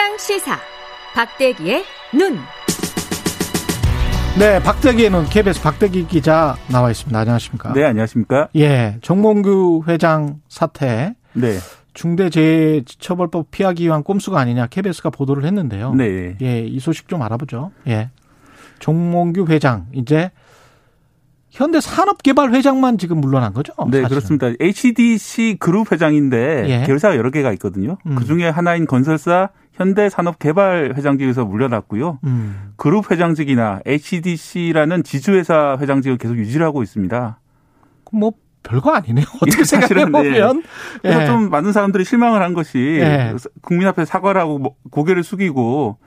최강 시사 박대기의 눈. 네, 박대기의 눈 KBS 박대기 기자 나와 있습니다. 안녕하십니까? 네, 안녕하십니까? 예, 정몽규 회장 사태. 네. 중대재해처벌법 피하기 위한 꼼수가 아니냐 KBS가 보도를 했는데요. 네. 예, 이 소식 좀 알아보죠. 예. 정몽규 회장 이제 현대 산업개발 회장만 지금 물러난 거죠? 네, 사실은. 그렇습니다. HDC 그룹 회장인데 예. 계열사가 여러 개가 있거든요. 음. 그 중에 하나인 건설사 현대산업개발 회장직에서 물러났고요. 음. 그룹 회장직이나 HDC라는 지주회사 회장직을 계속 유지를 하고 있습니다. 뭐 별거 아니네요. 어떻게 생각해 보면. 그래서 예. 좀 많은 사람들이 실망을 한 것이 예. 국민 앞에 사과를 하고 뭐 고개를 숙이고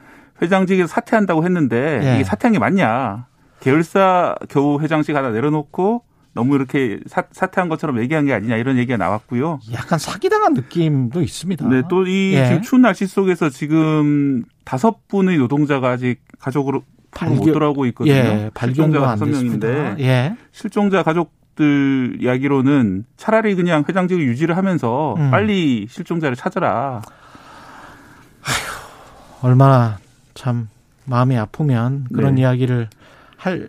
회장직에서 사퇴한다고 했는데 예. 이게 사퇴한 게 맞냐. 계열사 겨우 회장직 하나 내려놓고 너무 이렇게 사, 사퇴한 것처럼 얘기한 게 아니냐 이런 얘기가 나왔고요. 약간 사기당한 느낌도 있습니다. 네, 또이 예. 지금 추운 날씨 속에서 지금 다섯 분의 노동자가 아직 가족으로 발견- 못 돌아오고 있거든요. 예, 실종자가 안 다섯. 명인데 예. 실종자 가족들 이야기로는 차라리 그냥 회장직을 유지를 하면서 음. 빨리 실종자를 찾아라. 얼마나 참 마음이 아프면 그런 네. 이야기를 할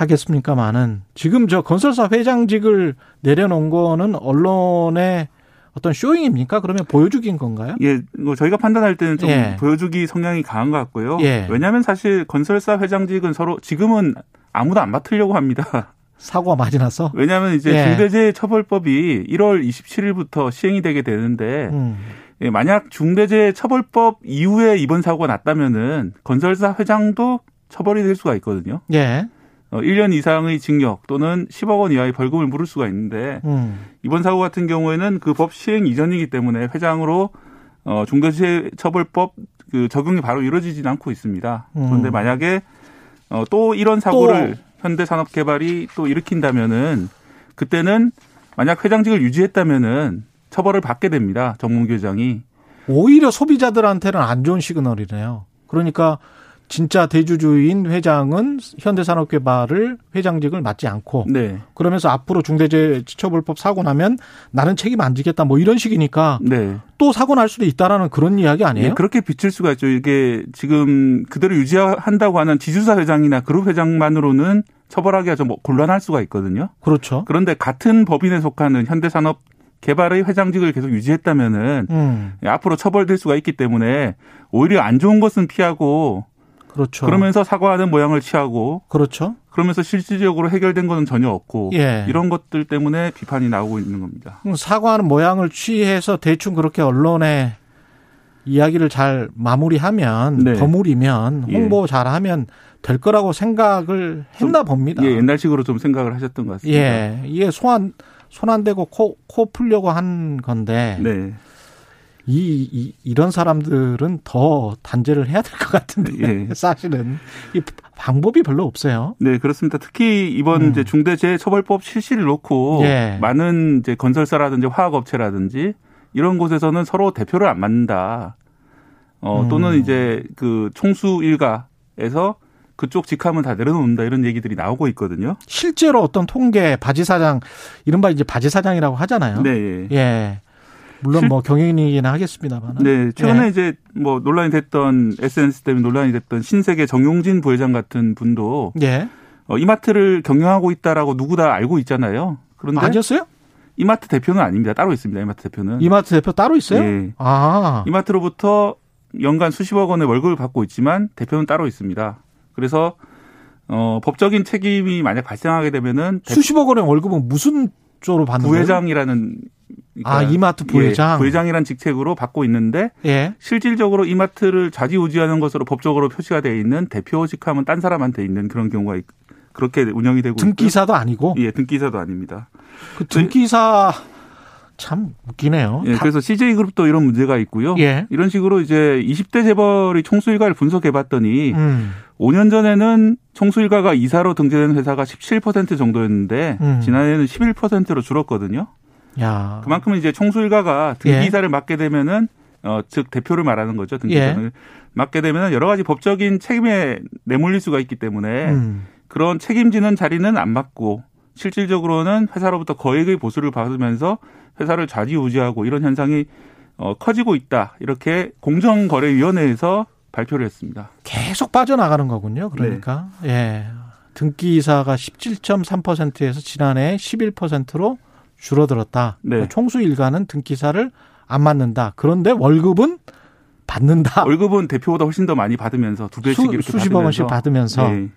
하겠습니까만은 지금 저 건설사 회장직을 내려놓은 거는 언론의 어떤 쇼잉입니까? 그러면 보여주기인 건가요? 예, 뭐 저희가 판단할 때는 좀 예. 보여주기 성향이 강한 것 같고요. 예. 왜냐하면 사실 건설사 회장직은 서로 지금은 아무도 안 맡으려고 합니다. 사고가 많이 나서. 왜냐하면 이제 예. 중대재해처벌법이 1월 27일부터 시행이 되게 되는데 음. 예, 만약 중대재해처벌법 이후에 이번 사고가 났다면은 건설사 회장도 처벌이 될 수가 있거든요. 예. 어, 1년 이상의 징역 또는 10억 원 이하의 벌금을 물을 수가 있는데 음. 이번 사고 같은 경우에는 그 법 시행 이전이기 때문에 회장으로 어, 중대재해처벌법 그 적용이 바로 이루어지지는 않고 있습니다. 음. 그런데 만약에 어, 또 이런 사고를 현대산업개발이 또 일으킨다면은 그때는 만약 회장직을 유지했다면은 처벌을 받게 됩니다. 정문규 회장이. 오히려 소비자들한테는 안 좋은 시그널이네요. 그러니까 진짜 대주주인 회장은 현대산업개발을 회장직을 맡지 않고 네. 그러면서 앞으로 중대재해처벌법 사고 나면 나는 책임 안 지겠다 뭐 이런 식이니까 네. 또 사고 날 수도 있다라는 그런 이야기 아니에요? 예, 그렇게 비칠 수가 있죠. 이게 지금 그대로 유지한다고 하는 지주사 회장이나 그룹 회장만으로는 처벌하기가 좀 곤란할 수가 있거든요. 그렇죠. 그런데 같은 법인에 속하는 현대산업 개발의 회장직을 계속 유지했다면은 음, 앞으로 처벌될 수가 있기 때문에 오히려 안 좋은 것은 피하고 그렇죠. 그러면서 사과하는 모양을 취하고 그렇죠. 그러면서 실질적으로 해결된 것은 전혀 없고 예. 이런 것들 때문에 비판이 나오고 있는 겁니다. 음, 사과하는 모양을 취해서 대충 그렇게 언론에 이야기를 잘 마무리하면 네. 버무리면 예. 홍보 잘하면 될 거라고 생각을 했나 봅니다. 예, 옛날식으로 좀 생각을 하셨던 것 같습니다. 예, 이게 손안 손안 대고 코, 코 풀려고 한 건데 네. 이, 이 이런 사람들은 더 단죄를 해야 될 것 같은데 예. 사실은 이 방법이 별로 없어요. 네, 그렇습니다. 특히 이번 음. 이제 중대재해처벌법 실시를 놓고 예. 많은 이제 건설사라든지 화학업체라든지 이런 곳에서는 서로 대표를 안 맡는다. 어, 음. 또는 이제 그 총수 일가에서 그쪽 직함은 다 내려놓는다 이런 얘기들이 나오고 있거든요. 실제로 어떤 통계 바지 사장 이른바 이제 바지 사장이라고 하잖아요. 네, 예. 예. 물론 실- 뭐 경영이긴 하겠습니다만. 네, 최근에 예. 이제 뭐 논란이 됐던 SNS 때문에 논란이 됐던 신세계 정용진 부회장 같은 분도 예. 어, 이마트를 경영하고 있다라고 누구 다 알고 있잖아요. 그런데 아니었어요? 이마트 대표는 아닙니다. 따로 있습니다. 이마트 대표는. 이마트 대표 따로 있어요? 예. 아. 이마트로부터 연간 수십억 원의 월급을 받고 있지만 대표는 따로 있습니다. 그래서 어 법적인 책임이 만약 발생하게 되면은 대- 수십억 원의 월급은 무슨 쪽으로 받는? 부회장이라는 아, 이마트 부회장. 예, 부회장이라는 직책으로 받고 있는데 예. 실질적으로 이마트를 좌지우지하는 것으로 법적으로 표시가 되어 있는 대표직함은 딴 사람한테 있는 그런 경우가 있- 그렇게 운영이 되고 등기사도 아니고 있고요. 예, 등기사도 아닙니다. 그 등기사 참 웃기네요. 예, 다- 그래서 CJ 그룹도 이런 문제가 있고요. 예. 이런 식으로 이제 20대 재벌이 총수 일가를 분석해 봤더니 음. 5년 전에는 총수 일가가 이사로 등재된 회사가 17% 정도였는데 음. 지난해는 11%로 줄었거든요. 야. 그만큼 이제 총수 일가가 예. 등기 이사를 맡게 되면은 어, 즉 대표를 말하는 거죠. 등기이사를 예. 맡게 되면은 여러 가지 법적인 책임에 내몰릴 수가 있기 때문에 음. 그런 책임지는 자리는 안 맡고 실질적으로는 회사로부터 거액의 보수를 받으면서 회사를 좌지우지하고 이런 현상이 어, 커지고 있다. 이렇게 공정거래위원회에서 발표를 했습니다. 계속 빠져나가는 거군요. 그러니까 네. 예. 등기이사가 17.3%에서 지난해 11%로 줄어들었다. 네. 그러니까 총수 일가는 등기사를 안 맞는다. 그런데 월급은 받는다. 월급은 대표보다 훨씬 더 많이 받으면서 두 배씩 수, 이렇게 수십억 원씩 받으면서 네.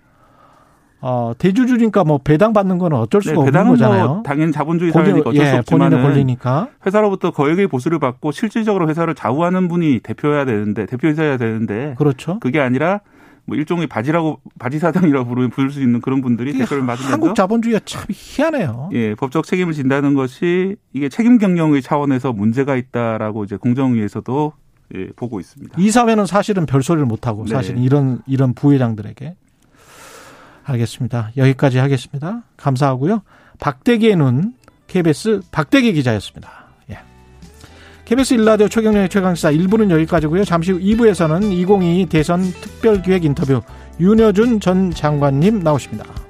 어, 대주주니까 뭐 배당 받는 거는 어쩔 수가 네, 없는 뭐 거잖아요. 뭐 당연히 자본주의 사회니까 어쩔 예, 수 없지만 권리니까 회사로부터 거액의 보수를 받고 실질적으로 회사를 좌우하는 분이 대표여야 되는데 대표이사여야 되는데 그렇죠. 그게 아니라 뭐 일종의 바지라고 바지 사장이라고 부르 부를 수 있는 그런 분들이 대표를 맡으면서 한국 자본주의가 참 희한해요. 예, 법적 책임을 진다는 것이 이게 책임 경영의 차원에서 문제가 있다라고 이제 공정위에서도 예, 보고 있습니다. 이사회는 사실은 별 소리를 못 하고 네. 사실 이런 이런 부회장들에게 알겠습니다. 여기까지 하겠습니다. 감사하고요. 박대기의 눈 KBS 박대기 기자였습니다. 예. KBS 일라디오 최경련의 최강시사 1부는 여기까지고요. 잠시 후 2부에서는 2022 대선 특별기획 인터뷰 윤여준 전 장관님 나오십니다.